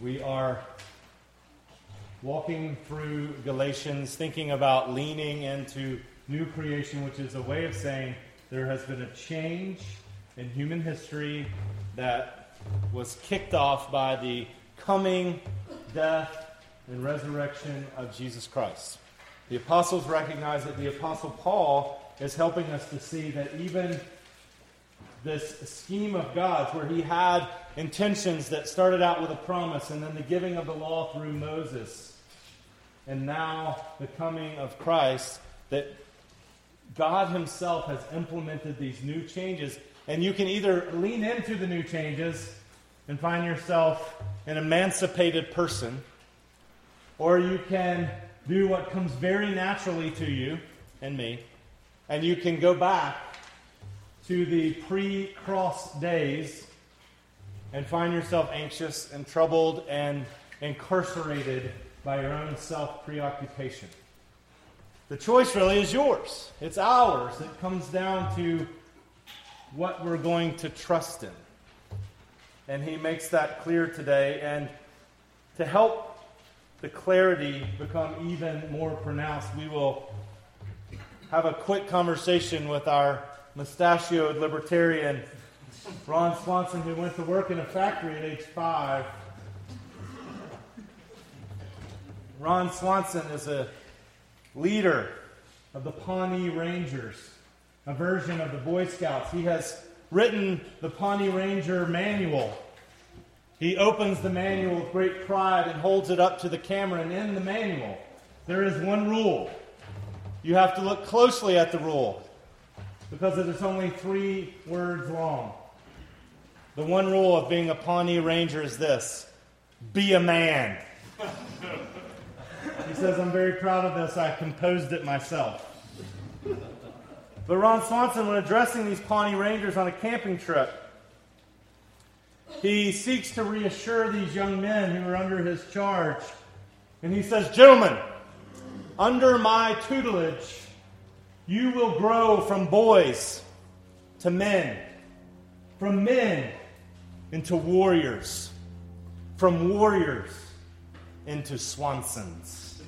We are walking through Galatians, thinking about leaning into new creation, which is a way of saying there has been a change in human history that was kicked off by the coming, death, and resurrection of Jesus Christ. The apostles recognize that the apostle Paul is helping us to see that even this scheme of God's, where he had intentions that started out with a promise and then the giving of the law through Moses, and now the coming of Christ, that God Himself has implemented these new changes. And you can either lean into the new changes and find yourself an emancipated person, or you can do what comes very naturally to you and me, and you can go back to the pre cross days and find yourself anxious and troubled and incarcerated by your own self preoccupation. The choice really is yours, it's ours. It comes down to what we're going to trust in. And he makes that clear today. And to help the clarity become even more pronounced, we will have a quick conversation with our mustachioed libertarian, Ron Swanson, who went to work in a factory at age five. Ron Swanson is a leader of the Pawnee Rangers, a version of the Boy Scouts. He has written the Pawnee Ranger Manual. He opens the manual with great pride and holds it up to the camera. And in the manual, there is one rule. You have to look closely at the rule because it is only three words long. The one rule of being a Pawnee Ranger is this be a man. he says, I'm very proud of this. I composed it myself. But Ron Swanson, when addressing these Pawnee Rangers on a camping trip, he seeks to reassure these young men who are under his charge. And he says, Gentlemen, under my tutelage, you will grow from boys to men, from men into warriors, from warriors into Swansons.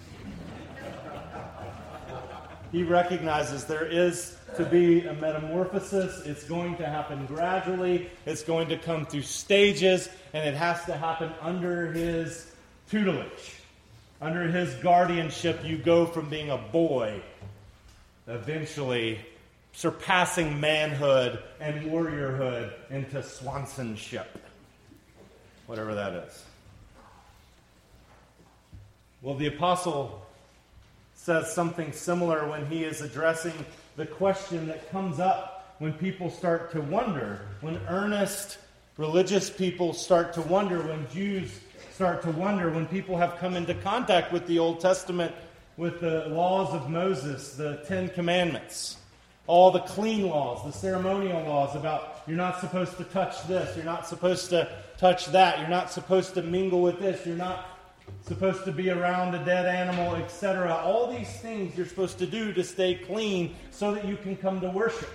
he recognizes there is to be a metamorphosis. It's going to happen gradually, it's going to come through stages, and it has to happen under his tutelage. Under his guardianship, you go from being a boy, eventually surpassing manhood and warriorhood into Swansonship. Whatever that is. Well, the apostle says something similar when he is addressing the question that comes up when people start to wonder, when earnest religious people start to wonder, when Jews start to wonder, when people have come into contact with the Old Testament, with the laws of Moses, the Ten Commandments, all the clean laws, the ceremonial laws about you're not supposed to touch this, you're not supposed to touch that, you're not supposed to mingle with this, you're not supposed to be around a dead animal, etc. All these things you're supposed to do to stay clean so that you can come to worship.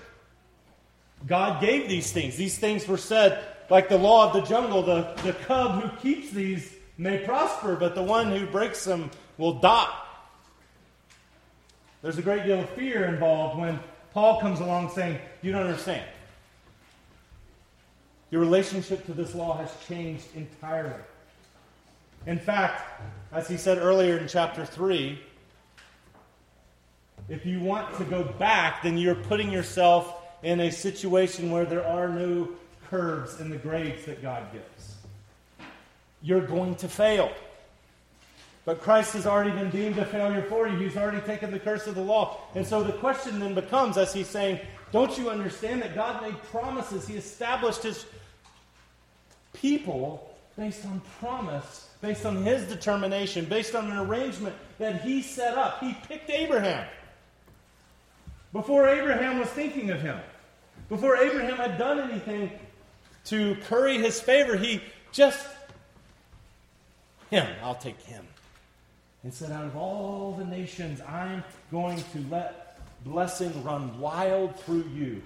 God gave these things. These things were said like the law of the jungle the, the cub who keeps these may prosper, but the one who breaks them will die. There's a great deal of fear involved when Paul comes along saying, You don't understand. Your relationship to this law has changed entirely. In fact, as he said earlier in chapter 3, if you want to go back, then you're putting yourself in a situation where there are no curves in the grades that God gives. You're going to fail. But Christ has already been deemed a failure for you. He's already taken the curse of the law. And so the question then becomes, as he's saying, don't you understand that God made promises? He established his people based on promise based on his determination, based on an arrangement that he set up. He picked Abraham before Abraham was thinking of him. Before Abraham had done anything to curry his favor, he just, him, I'll take him. And said, Out of all the nations, I'm going to let blessing run wild through you.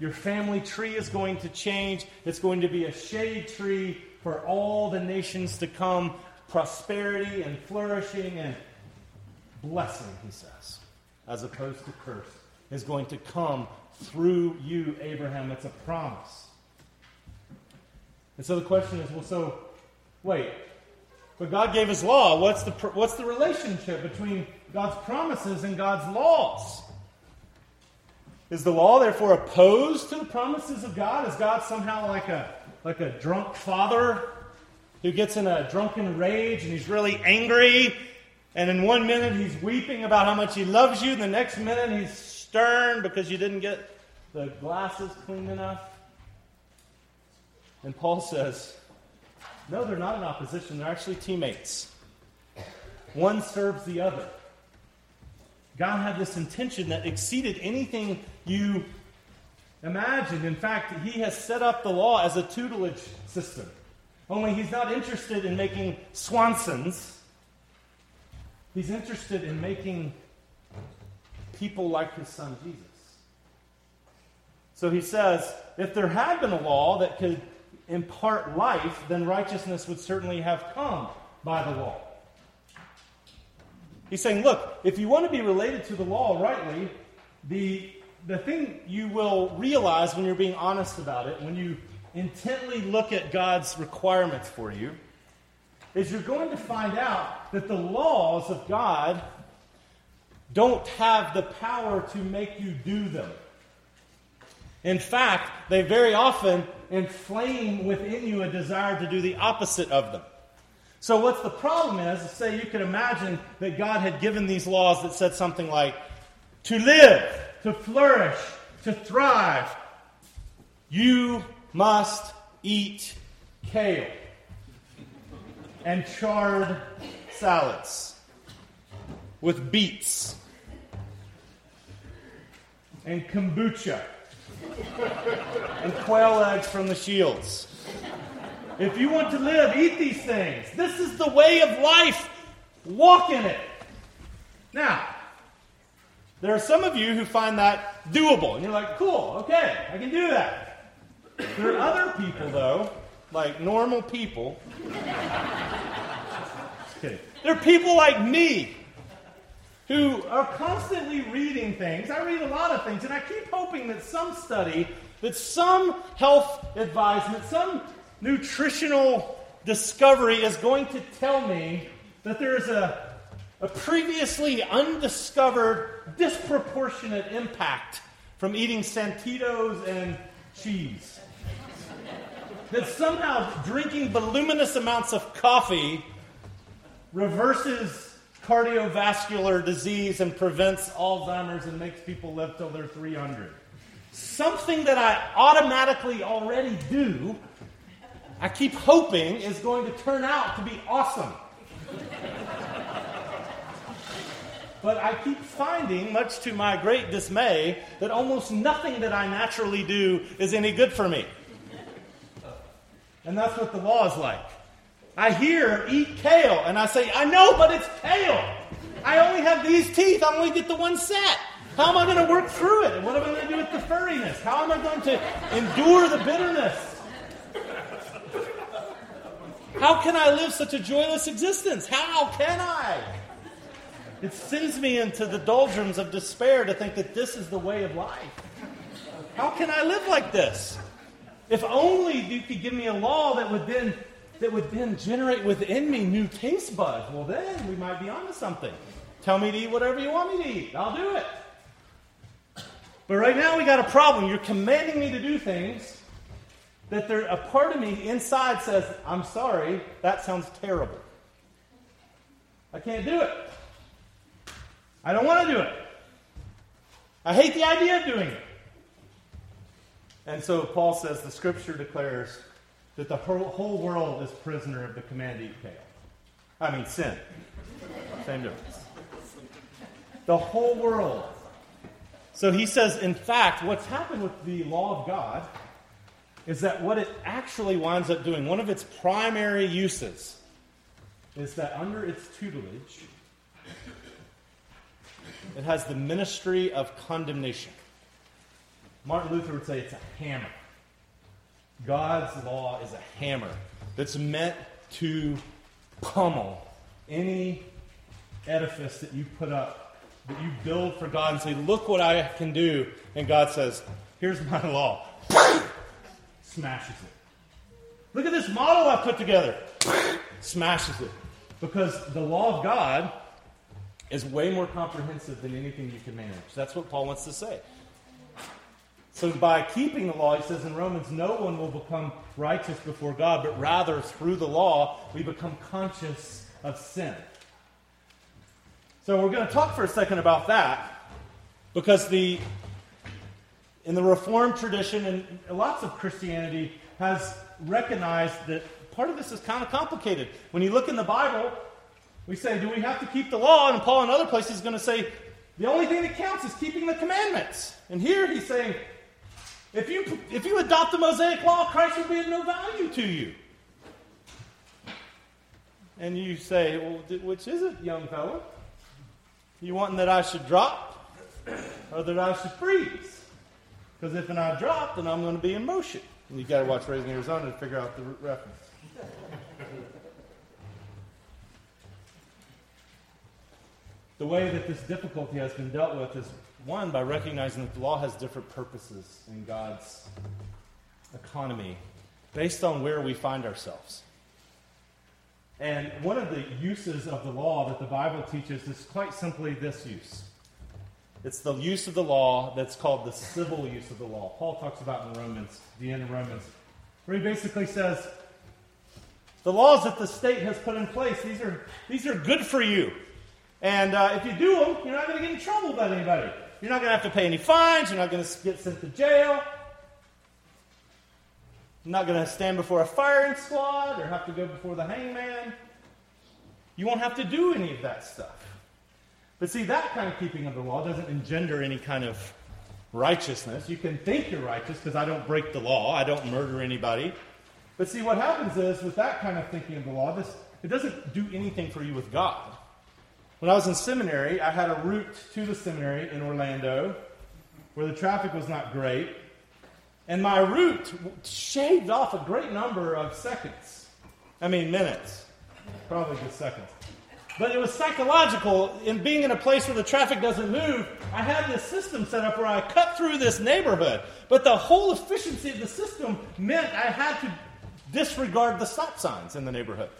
Your family tree is going to change. It's going to be a shade tree for all the nations to come, prosperity and flourishing and blessing, he says, as opposed to curse, is going to come through you, Abraham. It's a promise. And so the question is well, so, wait, but God gave his law. What's the, what's the relationship between God's promises and God's laws? Is the law therefore opposed to the promises of God? Is God somehow like a, like a drunk father who gets in a drunken rage and he's really angry? And in one minute he's weeping about how much he loves you, and the next minute he's stern because you didn't get the glasses clean enough? And Paul says, no, they're not in opposition. They're actually teammates. One serves the other. God had this intention that exceeded anything you imagined. In fact, He has set up the law as a tutelage system. Only He's not interested in making Swansons, He's interested in making people like His Son Jesus. So He says if there had been a law that could impart life, then righteousness would certainly have come by the law. He's saying, look, if you want to be related to the law rightly, the, the thing you will realize when you're being honest about it, when you intently look at God's requirements for you, is you're going to find out that the laws of God don't have the power to make you do them. In fact, they very often inflame within you a desire to do the opposite of them. So, what's the problem is, say you could imagine that God had given these laws that said something like, to live, to flourish, to thrive, you must eat kale and charred salads with beets and kombucha and quail eggs from the shields. If you want to live, eat these things. This is the way of life. Walk in it. Now, there are some of you who find that doable, you're like, cool, okay, I can do that. There are other people, though, like normal people. Just kidding. There are people like me who are constantly reading things. I read a lot of things, and I keep hoping that some study, that some health advisement, some nutritional discovery is going to tell me that there is a, a previously undiscovered disproportionate impact from eating Santitas and cheese. that somehow drinking voluminous amounts of coffee reverses cardiovascular disease and prevents Alzheimer's and makes people live till they're 300. Something that I automatically already do, I keep hoping is going to turn out to be awesome. But I keep finding, much to my great dismay, that almost nothing that I naturally do is any good for me. And that's what the law is like. I hear eat kale, and I say, I know, but it's kale. I only have these teeth. I only get the one set. How am I going to work through it? And what am I going to do with the furriness? How am I going to endure the bitterness? How can I live such a joyless existence? How can I? It sends me into the doldrums of despair to think that this is the way of life. How can I live like this? If only you could give me a law that would then that would then generate within me new taste buds. Well, then we might be onto something. Tell me to eat whatever you want me to eat. I'll do it. But right now we got a problem. You're commanding me to do things that there, a part of me inside says, I'm sorry, that sounds terrible. I can't do it. I don't want to do it. I hate the idea of doing it. And so Paul says the scripture declares that the whole world is prisoner of the command to eat kale. I mean, sin. Same difference. The whole world. So he says, in fact, what's happened with the law of God is that what it actually winds up doing, one of its primary uses, is that under its tutelage, it has the ministry of condemnation. Martin Luther would say it's a hammer. God's law is a hammer that's meant to pummel any edifice that you put up, that you build for God and say, Look what I can do. And God says, Here's my law. Smashes it. Look at this model I put together. Smashes it. Because the law of God is way more comprehensive than anything you can manage. That's what Paul wants to say. So, by keeping the law, he says in Romans, no one will become righteous before God, but rather through the law, we become conscious of sin. So, we're going to talk for a second about that because the in the Reformed tradition and lots of Christianity has recognized that part of this is kind of complicated. When you look in the Bible, we say, do we have to keep the law? And Paul in other places is going to say, the only thing that counts is keeping the commandments. And here he's saying, if you, if you adopt the Mosaic law, Christ will be of no value to you. And you say, well, which is it, young fellow? You wanting that I should drop or that I should freeze? Because if I drop, then I'm going to be in motion. And you've got to watch Raising Arizona to figure out the reference. the way that this difficulty has been dealt with is one, by recognizing that the law has different purposes in God's economy based on where we find ourselves. And one of the uses of the law that the Bible teaches is quite simply this use. It's the use of the law that's called the civil use of the law. Paul talks about in Romans, the end of Romans, where he basically says, the laws that the state has put in place, these are, these are good for you. And uh, if you do them, you're not going to get in trouble by anybody. You're not going to have to pay any fines. You're not going to get sent to jail. You're not going to stand before a firing squad or have to go before the hangman. You won't have to do any of that stuff. But see, that kind of keeping of the law doesn't engender any kind of righteousness. You can think you're righteous because I don't break the law, I don't murder anybody. But see, what happens is with that kind of thinking of the law, this, it doesn't do anything for you with God. When I was in seminary, I had a route to the seminary in Orlando where the traffic was not great. And my route shaved off a great number of seconds. I mean, minutes. Probably just seconds. But it was psychological. In being in a place where the traffic doesn't move, I had this system set up where I cut through this neighborhood. But the whole efficiency of the system meant I had to disregard the stop signs in the neighborhood.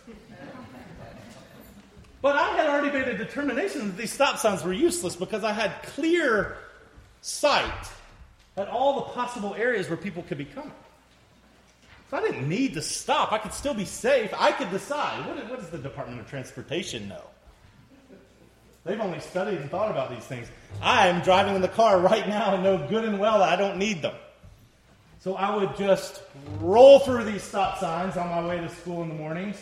But I had already made a determination that these stop signs were useless because I had clear sight at all the possible areas where people could be coming. So I didn't need to stop. I could still be safe. I could decide. What, what does the Department of Transportation know? They've only studied and thought about these things. I am driving in the car right now and know good and well that I don't need them. So I would just roll through these stop signs on my way to school in the mornings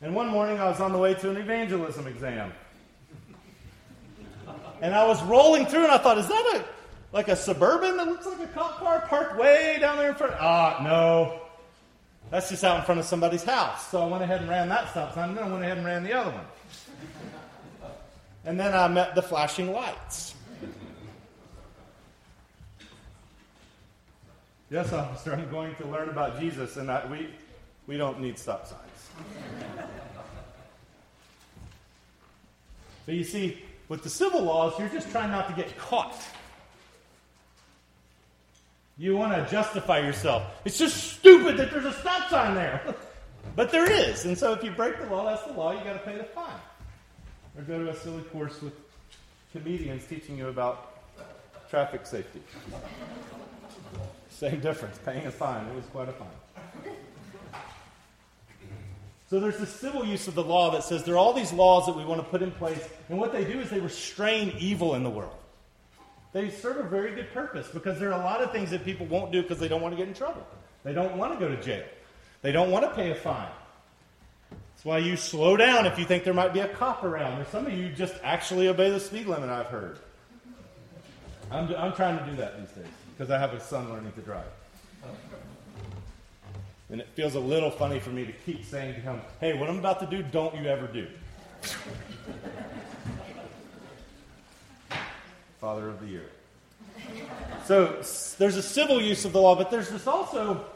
and one morning I was on the way to an evangelism exam. And I was rolling through and I thought, is that a like a suburban that looks like a cop car parked way down there in front? Ah, no. That's just out in front of somebody's house. So I went ahead and ran that stop sign, and then I went ahead and ran the other one. And then I met the flashing lights. Yes, officer, I'm going to learn about Jesus, and I, we, we don't need stop signs. But you see, with the civil laws, you're just trying not to get caught. You want to justify yourself. It's just stupid that there's a stop sign there. but there is. And so if you break the law, that's the law. You got to pay the fine. Or go to a silly course with comedians teaching you about traffic safety. Same difference, paying a fine. It was quite a fine. So there's this civil use of the law that says there are all these laws that we want to put in place, and what they do is they restrain evil in the world. They serve a very good purpose because there are a lot of things that people won't do because they don't want to get in trouble. They don't want to go to jail. They don't want to pay a fine. That's why you slow down if you think there might be a cop around. Or some of you just actually obey the speed limit, I've heard. I'm, I'm trying to do that these days because I have a son learning to drive. And it feels a little funny for me to keep saying to him, hey, what I'm about to do, don't you ever do. Father of the year. So there's a civil use of the law, but there's this also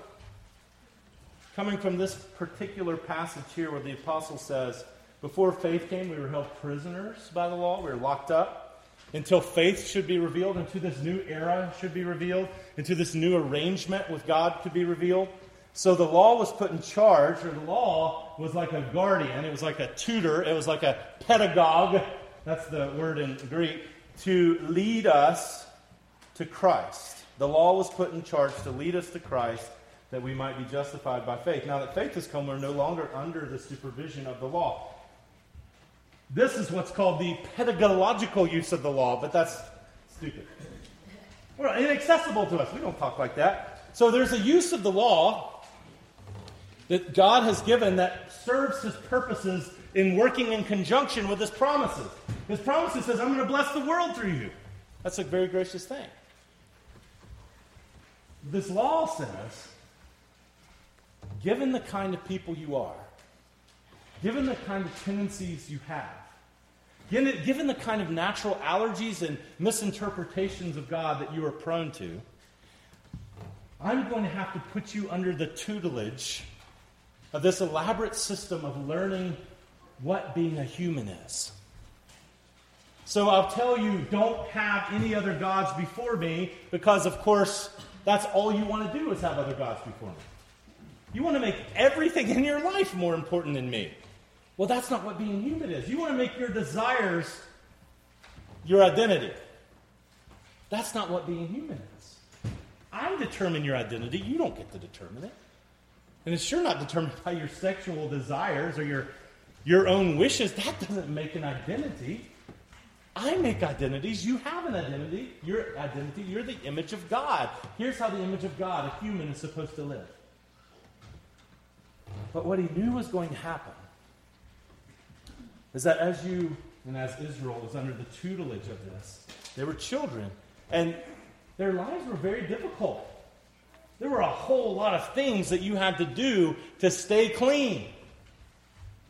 coming from this particular passage here where the apostle says, Before faith came, we were held prisoners by the law, we were locked up until faith should be revealed, into this new era should be revealed, into this new arrangement with God could be revealed. So the law was put in charge, or the law was like a guardian, it was like a tutor, it was like a pedagogue, that's the word in Greek, to lead us to Christ. The law was put in charge to lead us to Christ that we might be justified by faith. Now that faith has come, we're no longer under the supervision of the law. This is what's called the pedagogical use of the law, but that's stupid. Well, inaccessible to us. We don't talk like that. So there's a use of the law that God has given that serves his purposes in working in conjunction with his promises. His promises says, I'm going to bless the world through you. That's a very gracious thing. This law says given the kind of people you are, given the kind of tendencies you have, given, the kind of natural allergies and misinterpretations of God that you are prone to, I'm going to have to put you under the tutelage of this elaborate system of learning what being a human is. So I'll tell you, don't have any other gods before me, because of course, that's all you want to do is have other gods before me. You want to make everything in your life more important than me. Well, that's not what being human is. You want to make your desires your identity. That's not what being human is. I determine your identity. You don't get to determine it. And it's sure not determined by your sexual desires or your, your own wishes. That doesn't make an identity. I make identities. You have an identity. Your identity, you're the image of God. Here's how the image of God, a human, is supposed to live. But what he knew was going to happen is that as you and as Israel was under the tutelage of this, they were children, and their lives were very difficult. There were a whole lot of things that you had to do to stay clean,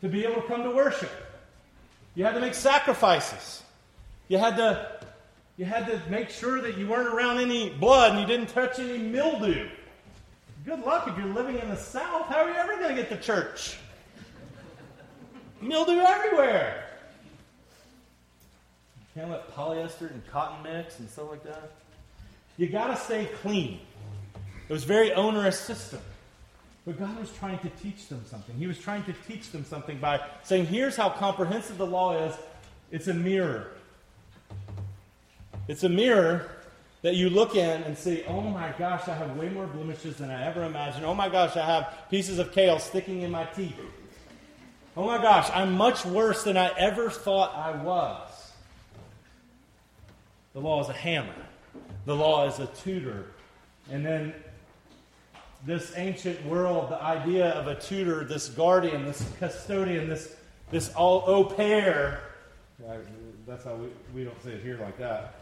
to be able to come to worship. You had to make sacrifices. You had to, you had to make sure that you weren't around any blood and you didn't touch any mildew. Good luck if you're living in the South. How are you ever going to get to church? Mildew everywhere. You can't let polyester and cotton mix and stuff like that. You got to stay clean. It was a very onerous system. But God was trying to teach them something. He was trying to teach them something by saying, here's how comprehensive the law is it's a mirror. It's a mirror that you look in and see, oh my gosh, I have way more blemishes than I ever imagined. Oh my gosh, I have pieces of kale sticking in my teeth. Oh my gosh, I'm much worse than I ever thought I was. The law is a hammer, the law is a tutor. And then this ancient world, the idea of a tutor, this guardian, this custodian, this, this all au pair. That's how we, we don't say it here like that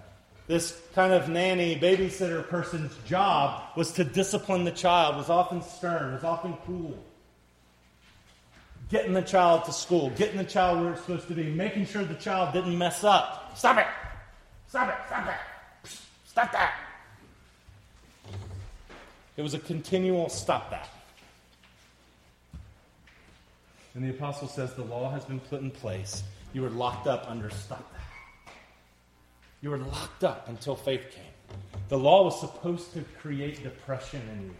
this kind of nanny, babysitter person's job was to discipline the child, was often stern, was often cruel. Getting the child to school, getting the child where it's supposed to be, making sure the child didn't mess up. Stop it! Stop it! Stop it! Stop that! It was a continual stop that. And the apostle says the law has been put in place. You were locked up under stop that. You were locked up until faith came. The law was supposed to create depression in you.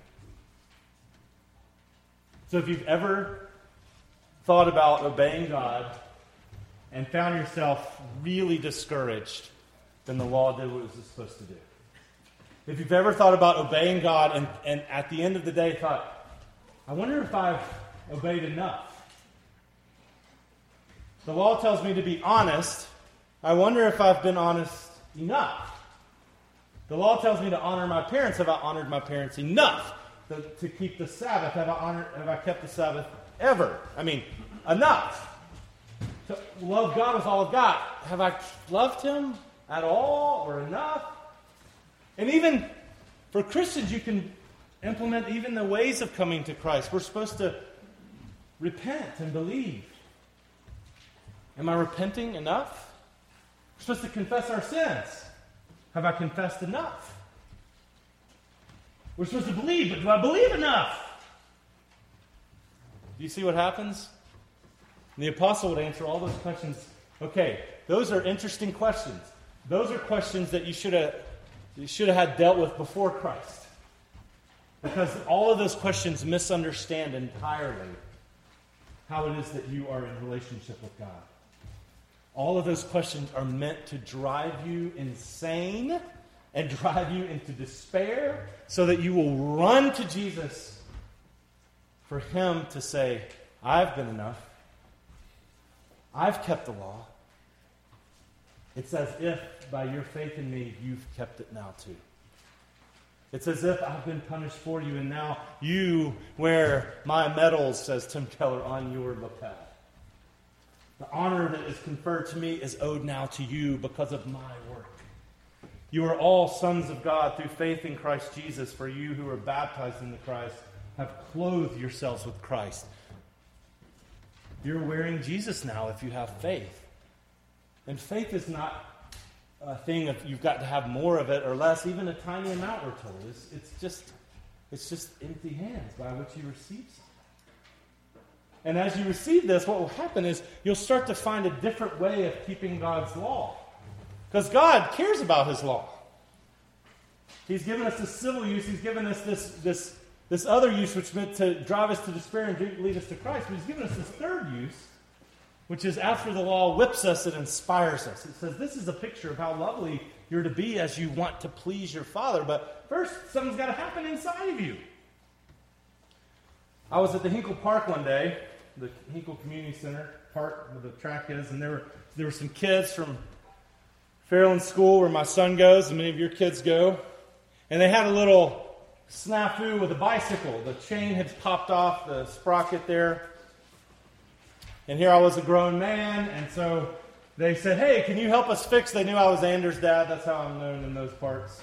So if you've ever thought about obeying God and found yourself really discouraged, then the law did what it was supposed to do. If you've ever thought about obeying God and, and at the end of the day thought, I wonder if I've obeyed enough. The law tells me to be honest. I wonder if I've been honest enough. The law tells me to honor my parents. Have I honored my parents enough to, keep the Sabbath? Have I honored? Have I kept the Sabbath ever? I mean, enough. To love God with all I've got. Have I loved Him at all or enough? And even for Christians, you can implement even the ways of coming to Christ. We're supposed to repent and believe. Am I repenting enough? We're supposed to confess our sins. Have I confessed enough? We're supposed to believe, but do I believe enough? Do you see what happens? And the apostle would answer all those questions. Okay, those are interesting questions. Those are questions that you should have you should have had dealt with before Christ. Because all of those questions misunderstand entirely how it is that you are in relationship with God. All of those questions are meant to drive you insane and drive you into despair so that you will run to Jesus for Him to say, I've been enough. I've kept the law. It's as if by your faith in me, you've kept it now too. It's as if I've been punished for you, and now you wear my medals, says Tim Keller, on your lapel. The honor that is conferred to me is owed now to you because of my work. You are all sons of God through faith in Christ Jesus, for you who are baptized into Christ have clothed yourselves with Christ. You're wearing Jesus now if you have faith. And faith is not a thing of you've got to have more of it or less, even a tiny amount, we're told. It's, it's, just, it's just empty hands by which you receive. And as you receive this, what will happen is you'll start to find a different way of keeping God's law. Because God cares about His law. He's given us this civil use, He's given us this, this, this other use, which meant to drive us to despair and lead us to Christ. But He's given us this third use, which is after the law whips us, it inspires us. It says, This is a picture of how lovely you're to be as you want to please your Father. But first, something's got to happen inside of you. I was at the Hinkle Park one day, the Hinkle Community Center park where the track is, and there were, there were some kids from Fairland School, where my son goes, and many of your kids go. And they had a little snafu with a bicycle. The chain had popped off, the sprocket there. And here I was a grown man, and so they said, Hey, can you help us fix? They knew I was Anders' dad. That's how I'm known in those parts.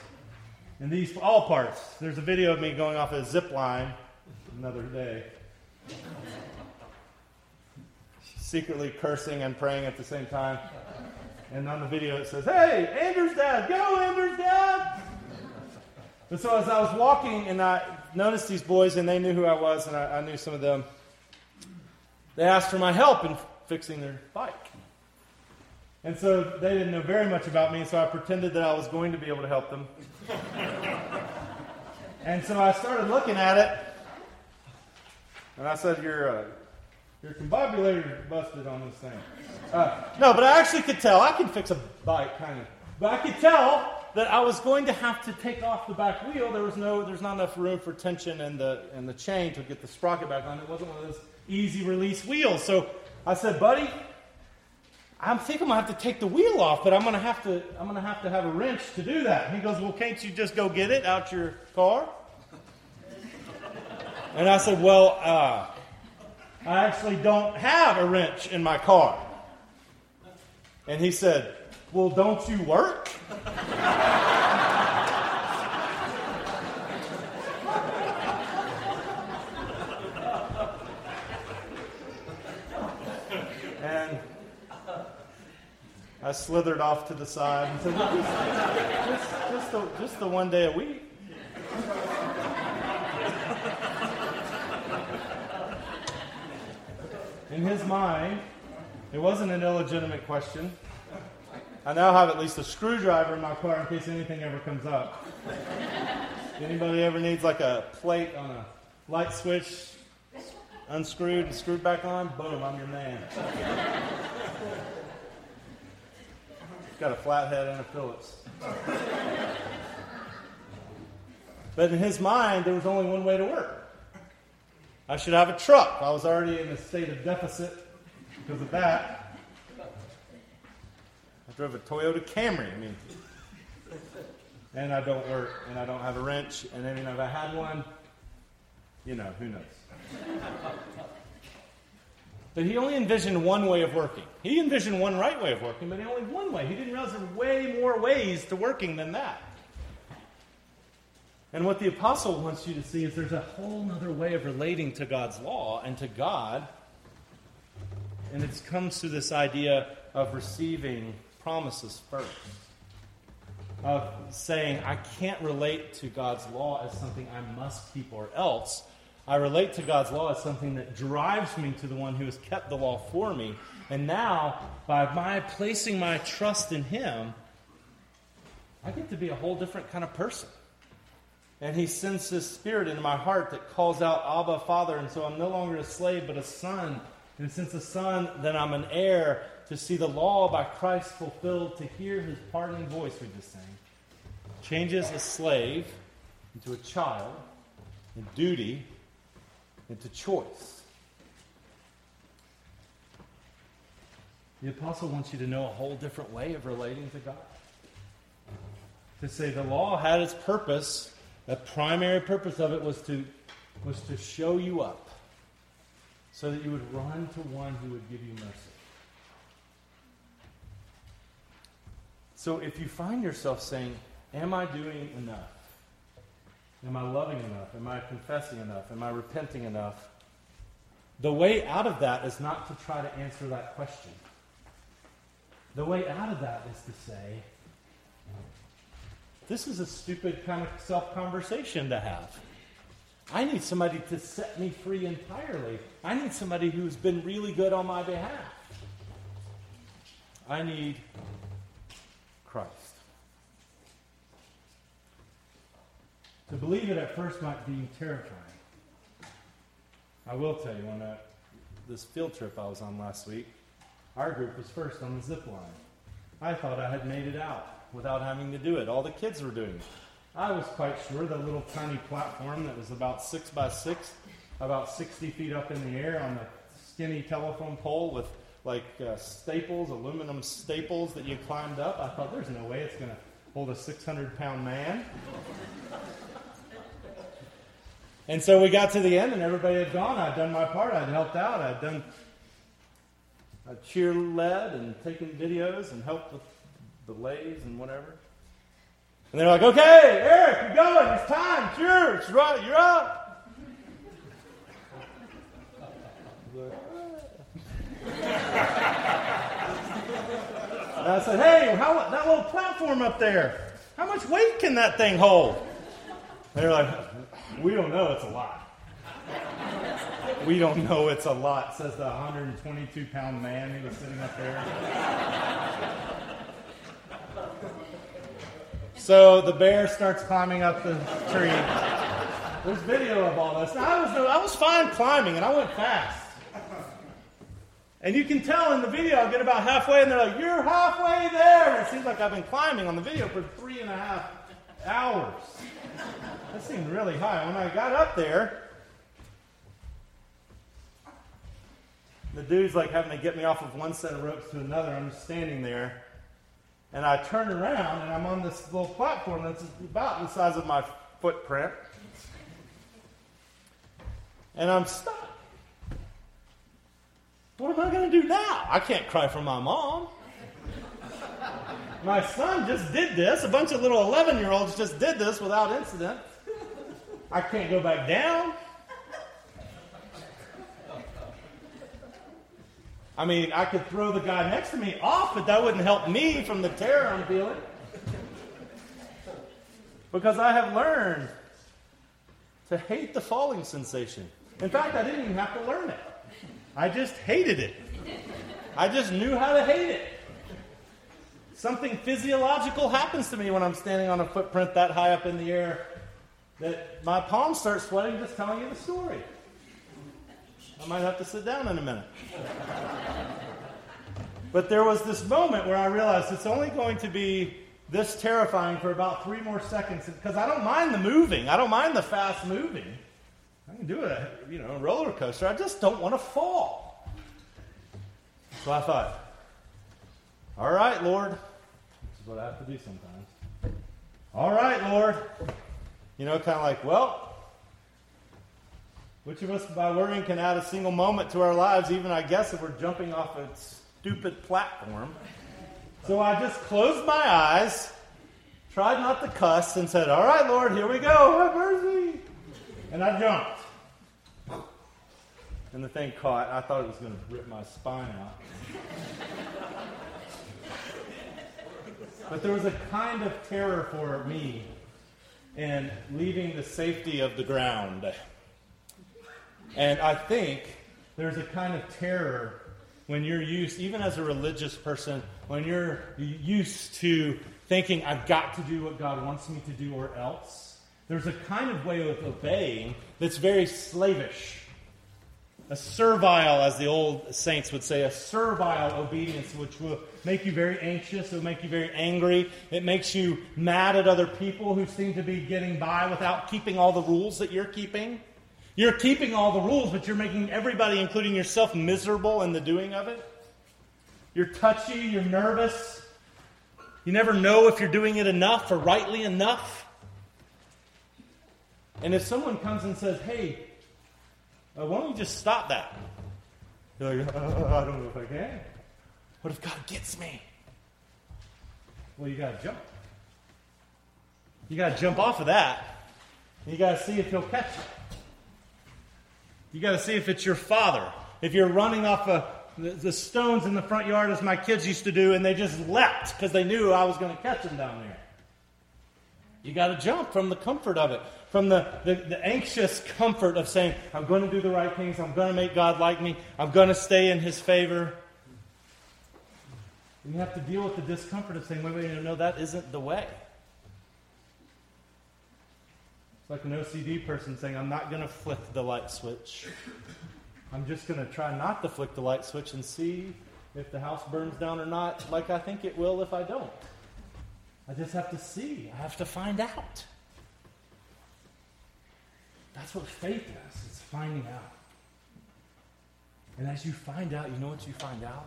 In these, all parts. There's a video of me going off a zip line another day. Secretly cursing and praying at the same time. And on the video it says, Hey, Anders' dad, go, Anders' dad! And so as I was walking and I noticed these boys, and they knew who I was, and I, I knew some of them, they asked for my help in fixing their bike. And so they didn't know very much about me, so I pretended that I was going to be able to help them. and so I started looking at it, and I said, Your, uh, your combobulator busted on this thing. Uh, no, but I actually could tell. I can fix a bike, kind of. But I could tell that I was going to have to take off the back wheel. There was no, there's not enough room for tension in the, in the chain to get the sprocket back on. It wasn't one of those easy release wheels. So I said, buddy, I'm thinking I'm gonna have to take the wheel off, but I'm gonna have to I'm gonna have to have a wrench to do that. He goes, Well, can't you just go get it out your car? And I said, Well, uh, I actually don't have a wrench in my car. And he said, Well, don't you work? and I slithered off to the side and said, just, just, just, the, just the one day a week. In his mind, it wasn't an illegitimate question. I now have at least a screwdriver in my car in case anything ever comes up. Anybody ever needs like a plate on a light switch, unscrewed and screwed back on? Boom, I'm your man. Got a flathead and a Phillips. but in his mind, there was only one way to work. I should have a truck. I was already in a state of deficit because of that. I drove a Toyota Camry. I mean, and I don't work, and I don't have a wrench, and I mean, if I had one, you know, who knows? But he only envisioned one way of working. He envisioned one right way of working, but only one way. He didn't realize there were way more ways to working than that. And what the apostle wants you to see is there's a whole other way of relating to God's law and to God. And it comes through this idea of receiving promises first. of saying I can't relate to God's law as something I must keep or else. I relate to God's law as something that drives me to the one who has kept the law for me. And now, by my placing my trust in Him, I get to be a whole different kind of person. And He sends His Spirit into my heart that calls out, Abba, Father. And so I'm no longer a slave, but a son. And since a son, then I'm an heir to see the law by Christ fulfilled, to hear His pardoning voice, we just sang. Changes a slave into a child in duty into choice. The apostle wants you to know a whole different way of relating to God. To say the law had its purpose, the primary purpose of it was to, was to show you up so that you would run to one who would give you mercy. So if you find yourself saying, Am I doing enough? Am I loving enough? Am I confessing enough? Am I repenting enough? The way out of that is not to try to answer that question. The way out of that is to say, this is a stupid kind of self conversation to have. I need somebody to set me free entirely. I need somebody who's been really good on my behalf. I need Christ. To believe it at first might be terrifying. I will tell you, on that, this field trip I was on last week, our group was first on the zip line. I thought I had made it out without having to do it. All the kids were doing it. I was quite sure the little tiny platform that was about six by six, about 60 feet up in the air on the skinny telephone pole with like uh, staples, aluminum staples that you climbed up. I thought, there's no way it's going to hold a 600 pound man. And so we got to the end, and everybody had gone. I'd done my part. I'd helped out. I'd done, I'd cheer led and taken videos and helped with the lays and whatever. And they're like, "Okay, Eric, you're going. It's time. It's right. You're up." and I said, "Hey, how that little platform up there? How much weight can that thing hold?" They're like, we don't know it's a lot. We don't know it's a lot, says the 122 pound man who was sitting up there. So the bear starts climbing up the tree. There's video of all this. Now, I was, I was fine climbing, and I went fast. And you can tell in the video, I'll get about halfway, and they're like, You're halfway there. It seems like I've been climbing on the video for three and a half hours. That seemed really high. When I got up there, the dude's like having to get me off of one set of ropes to another. I'm just standing there. And I turn around and I'm on this little platform that's about the size of my footprint. And I'm stuck. What am I going to do now? I can't cry for my mom. My son just did this. A bunch of little 11 year olds just did this without incident. I can't go back down. I mean, I could throw the guy next to me off, but that wouldn't help me from the terror I'm feeling. Because I have learned to hate the falling sensation. In fact, I didn't even have to learn it. I just hated it. I just knew how to hate it. Something physiological happens to me when I'm standing on a footprint that high up in the air that my palms start sweating just telling you the story. I might have to sit down in a minute. but there was this moment where I realized it's only going to be this terrifying for about three more seconds because I don't mind the moving. I don't mind the fast moving. I can do a you know a roller coaster. I just don't want to fall. So I thought, all right, Lord, this is what I have to do sometimes. All right, Lord. You know, kind of like, well, which of us by worrying can add a single moment to our lives, even I guess if we're jumping off a stupid platform? So I just closed my eyes, tried not to cuss, and said, All right, Lord, here we go. Have mercy. And I jumped. And the thing caught. I thought it was going to rip my spine out. But there was a kind of terror for me in leaving the safety of the ground. And I think there's a kind of terror when you're used, even as a religious person, when you're used to thinking, I've got to do what God wants me to do or else. There's a kind of way of obeying that's very slavish. A servile, as the old saints would say, a servile obedience, which will make you very anxious, it will make you very angry. It makes you mad at other people who seem to be getting by without keeping all the rules that you're keeping. You're keeping all the rules, but you're making everybody, including yourself, miserable in the doing of it. You're touchy, you're nervous. You never know if you're doing it enough or rightly enough. And if someone comes and says, hey, uh, why don't you just stop that? You're like, I don't know if I can. What if God gets me? Well, you got to jump. You got to jump off of that. You got to see if he'll catch you. You got to see if it's your father. If you're running off a, the, the, stones in the front yard, as my kids used to do, and they just leapt because they knew I was going to catch them down there. You got to jump from the comfort of it, from the, the, the, anxious comfort of saying, I'm going to do the right things, I'm going to make God like me, I'm going to stay in His favor. And you have to deal with the discomfort of saying, wait, wait, no, that isn't the way. It's like an OCD person saying, I'm not going to flick the light switch. I'm just going to try not to flick the light switch and see if the house burns down or not, like I think it will if I don't. I just have to see. I have to find out. That's what faith is. It's finding out. And as you find out, you know what you find out?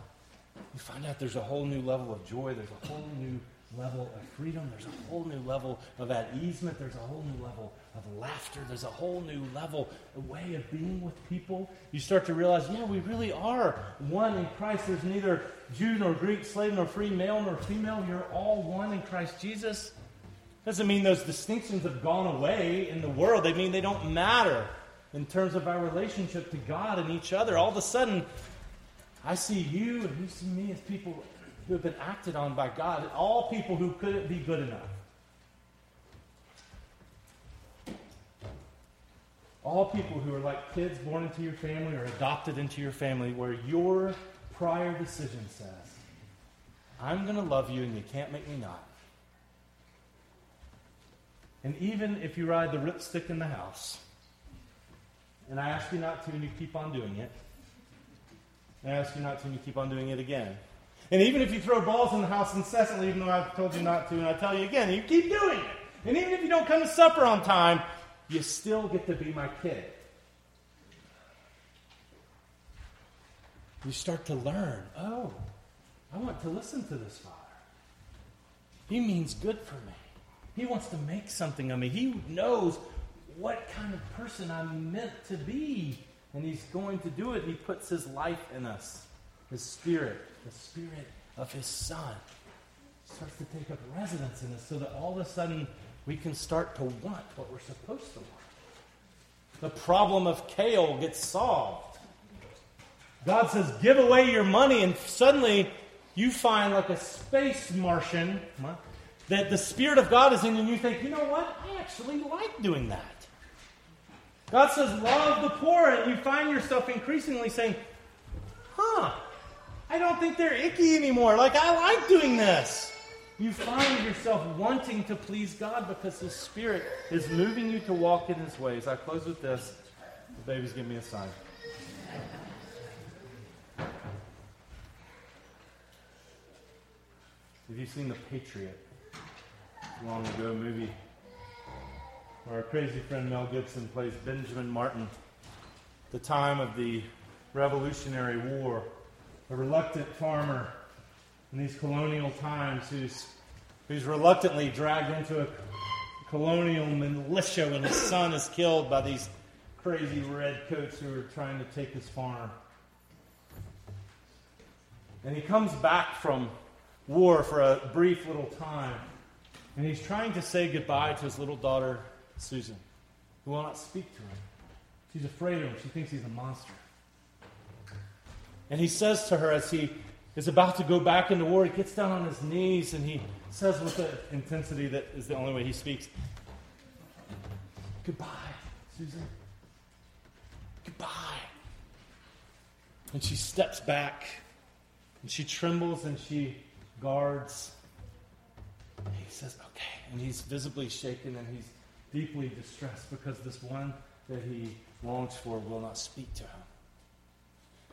You find out there's a whole new level of joy. There's a whole new level of freedom. There's a whole new level of at easement. There's a whole new level of laughter. There's a whole new level, a way of being with people. You start to realize, yeah, we really are one in Christ. There's neither Jew nor Greek, slave nor free, male nor female. You're all one in Christ Jesus. Doesn't mean those distinctions have gone away in the world. They mean they don't matter in terms of our relationship to God and each other. All of a sudden, I see you and you see me as people who have been acted on by God, all people who couldn't be good enough. All people who are like kids born into your family or adopted into your family, where your prior decision says, I'm going to love you and you can't make me not. And even if you ride the ripstick in the house, and I ask you not to and you keep on doing it, and I ask you not to and you keep on doing it again, and even if you throw balls in the house incessantly, even though I've told you not to, and I tell you again, you keep doing it. And even if you don't come to supper on time, you still get to be my kid. You start to learn oh, I want to listen to this Father. He means good for me. He wants to make something of me. He knows what kind of person I'm meant to be. And He's going to do it. He puts His life in us, His Spirit the Spirit of His Son starts to take up residence in us so that all of a sudden we can start to want what we're supposed to want. The problem of kale gets solved. God says, give away your money, and suddenly you find like a space Martian that the Spirit of God is in, you, and you think, you know what? I actually like doing that. God says, love the poor, and you find yourself increasingly saying, huh, I don't think they're icky anymore. Like, I like doing this. You find yourself wanting to please God because His Spirit is moving you to walk in His ways. I close with this. The baby's giving me a sign. Have you seen The Patriot? Long ago movie where our crazy friend Mel Gibson plays Benjamin Martin. The time of the Revolutionary War a reluctant farmer in these colonial times who's, who's reluctantly dragged into a colonial militia when his son is killed by these crazy redcoats who are trying to take his farm. And he comes back from war for a brief little time. And he's trying to say goodbye to his little daughter, Susan, who will not speak to him. She's afraid of him. She thinks he's a monster. And he says to her as he is about to go back into war. He gets down on his knees and he says with the intensity that is the only way he speaks Goodbye, Susan. Goodbye. And she steps back and she trembles and she guards. He says, Okay. And he's visibly shaken and he's deeply distressed because this one that he longs for will not speak to him.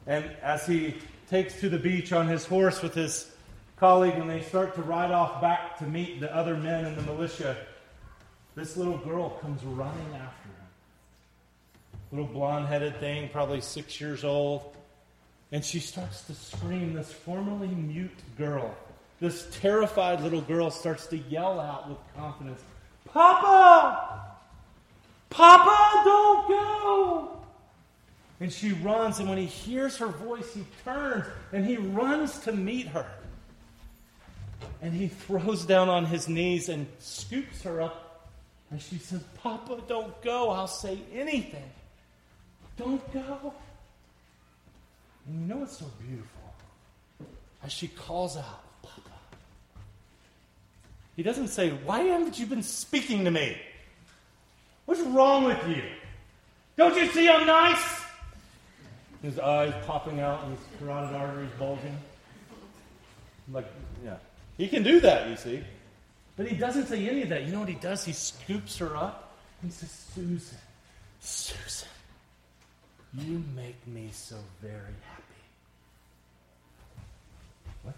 And as he takes to the beach on his horse with his colleague and they start to ride off back to meet the other men in the militia, this little girl comes running after him. Little blonde headed thing, probably six years old. And she starts to scream. This formerly mute girl, this terrified little girl, starts to yell out with confidence Papa! Papa, don't go! And she runs, and when he hears her voice, he turns and he runs to meet her. And he throws down on his knees and scoops her up. And she says, Papa, don't go. I'll say anything. Don't go. And you know what's so beautiful? As she calls out, Papa. He doesn't say, Why haven't you been speaking to me? What's wrong with you? Don't you see I'm nice? His eyes popping out and his carotid arteries bulging. Like, yeah. He can do that, you see. But he doesn't say any of that. You know what he does? He scoops her up and he says, Susan, Susan, you make me so very happy. What?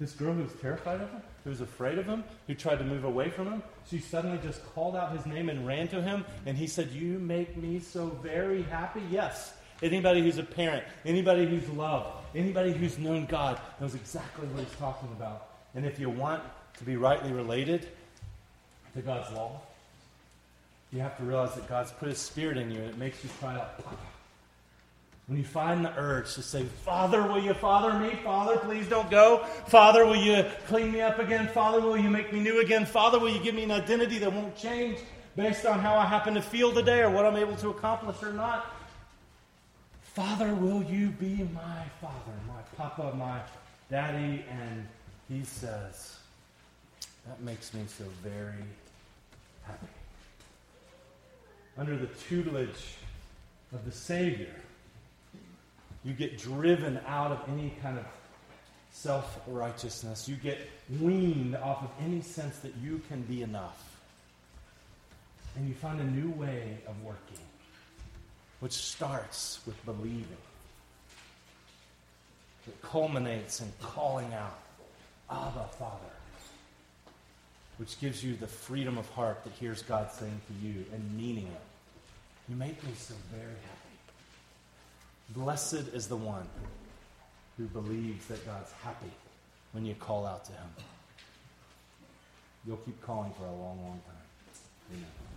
This girl who was terrified of him, who was afraid of him, who tried to move away from him, she suddenly just called out his name and ran to him, and he said, You make me so very happy? Yes. Anybody who's a parent, anybody who's loved, anybody who's known God knows exactly what he's talking about. And if you want to be rightly related to God's law, you have to realize that God's put his spirit in you and it makes you cry out, Papa. When you find the urge to say, Father, will you father me? Father, please don't go. Father, will you clean me up again? Father, will you make me new again? Father, will you give me an identity that won't change based on how I happen to feel today or what I'm able to accomplish or not? Father, will you be my father, my papa, my daddy? And he says, That makes me so very happy. Under the tutelage of the Savior, you get driven out of any kind of self righteousness. You get weaned off of any sense that you can be enough. And you find a new way of working which starts with believing. It culminates in calling out, Abba, Father, which gives you the freedom of heart that hears God saying to you and meaning it. You make me so very happy. Blessed is the one who believes that God's happy when you call out to him. You'll keep calling for a long, long time. Amen.